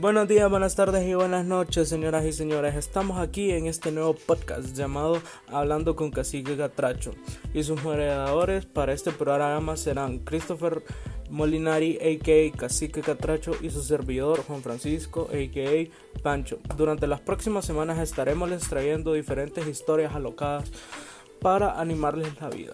Buenos días, buenas tardes y buenas noches, señoras y señores. Estamos aquí en este nuevo podcast llamado Hablando con Cacique Catracho. Y sus moderadores para este programa serán Christopher Molinari, a.k.a. Cacique Catracho, y su servidor Juan Francisco, a.k.a. Pancho. Durante las próximas semanas estaremos les trayendo diferentes historias alocadas para animarles la vida.